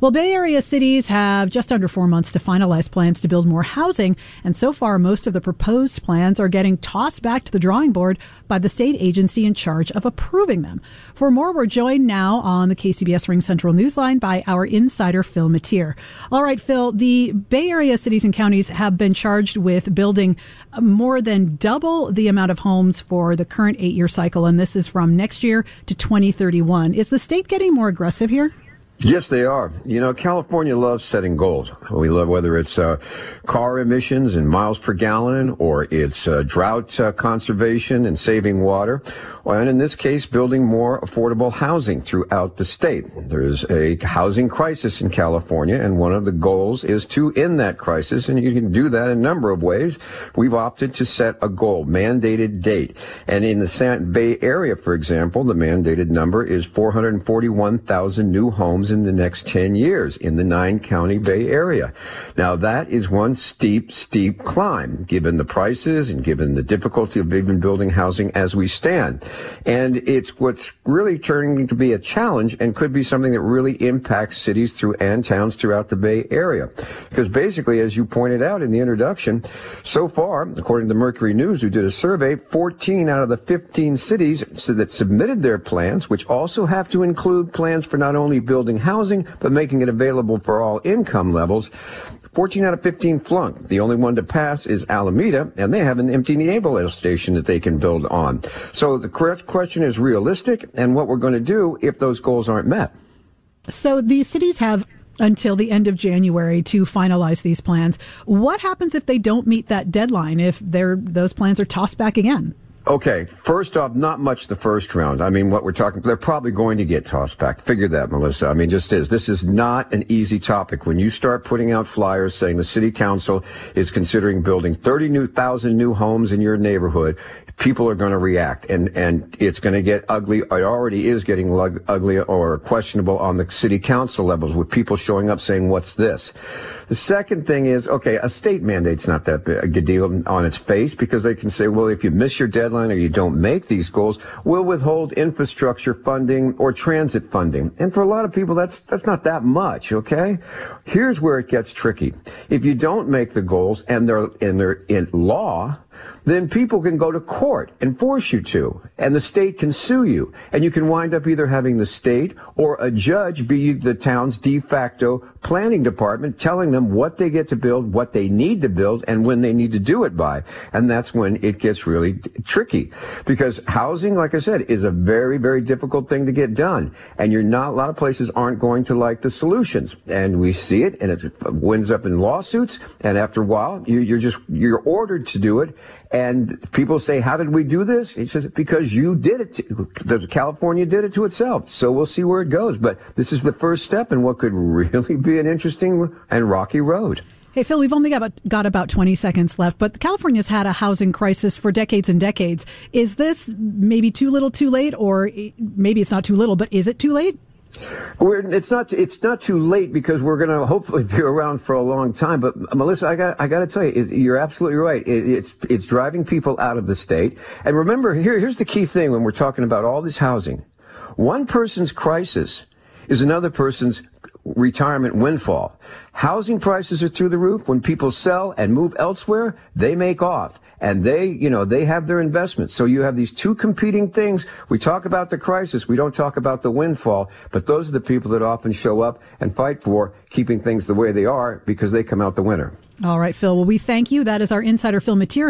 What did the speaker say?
Well, Bay Area cities have just under four months to finalize plans to build more housing. And so far, most of the proposed plans are getting tossed back to the drawing board by the state agency in charge of approving them. For more, we're joined now on the KCBS Ring Central Newsline by our insider, Phil Matier. All right, Phil, the Bay Area cities and counties have been charged with building more than double the amount of homes for the current eight year cycle. And this is from next year to 2031. Is the state getting more aggressive here? Yes, they are. You know, California loves setting goals. We love whether it's uh, car emissions and miles per gallon, or it's uh, drought uh, conservation and saving water, and in this case, building more affordable housing throughout the state. There's a housing crisis in California, and one of the goals is to end that crisis, and you can do that in a number of ways. We've opted to set a goal, mandated date, and in the San Bay Area, for example, the mandated number is 441,000 new homes in the next 10 years in the nine county Bay Area. Now that is one steep, steep climb given the prices and given the difficulty of even building housing as we stand. And it's what's really turning to be a challenge and could be something that really impacts cities through and towns throughout the Bay Area. Because basically, as you pointed out in the introduction, so far, according to Mercury News, who did a survey, 14 out of the 15 cities that submitted their plans, which also have to include plans for not only building housing, but making it available for all income levels. 14 out of 15 flunked. The only one to pass is Alameda, and they have an empty naval station that they can build on. So the correct question is realistic and what we're going to do if those goals aren't met. So these cities have until the end of January to finalize these plans. What happens if they don't meet that deadline, if those plans are tossed back again? Okay, first off, not much the first round. I mean, what we're talking, they're probably going to get tossed back. Figure that, Melissa. I mean, just is. This is not an easy topic. When you start putting out flyers saying the city council is considering building 30 new thousand new homes in your neighborhood, people are going to react and, and it's going to get ugly. It already is getting ugly or questionable on the city council levels with people showing up saying, what's this? The second thing is, okay, a state mandate's not that big a deal on its face because they can say, well, if you miss your deadline or you don't make these goals, we'll withhold infrastructure funding or transit funding. And for a lot of people, that's, that's not that much, okay? Here's where it gets tricky. If you don't make the goals and they're, and they're in law, then people can go to court and force you to, and the state can sue you, and you can wind up either having the state or a judge be the town's de facto planning department telling them what they get to build, what they need to build, and when they need to do it by. And that's when it gets really tricky because housing, like I said, is a very, very difficult thing to get done. And you're not, a lot of places aren't going to like the solutions. And we see it and it winds up in lawsuits. And after a while, you, are just, you're ordered to do it. And people say, how did we do this? He says, because you did it. To, California did it to itself. So we'll see where it goes. But this is the first step in what could really be an interesting and rocky road. Hey, Phil, we've only got about, got about 20 seconds left, but California's had a housing crisis for decades and decades. Is this maybe too little too late, or maybe it's not too little, but is it too late? We're, it's not it's not too late because we're going to hopefully be around for a long time. But Melissa, I got I got to tell you, it, you're absolutely right. It, it's it's driving people out of the state. And remember, here here's the key thing when we're talking about all this housing: one person's crisis is another person's retirement windfall. Housing prices are through the roof. When people sell and move elsewhere, they make off and they, you know, they have their investments. So you have these two competing things. We talk about the crisis. We don't talk about the windfall, but those are the people that often show up and fight for keeping things the way they are because they come out the winner. All right, Phil. Well, we thank you. That is our insider, Phil Matier.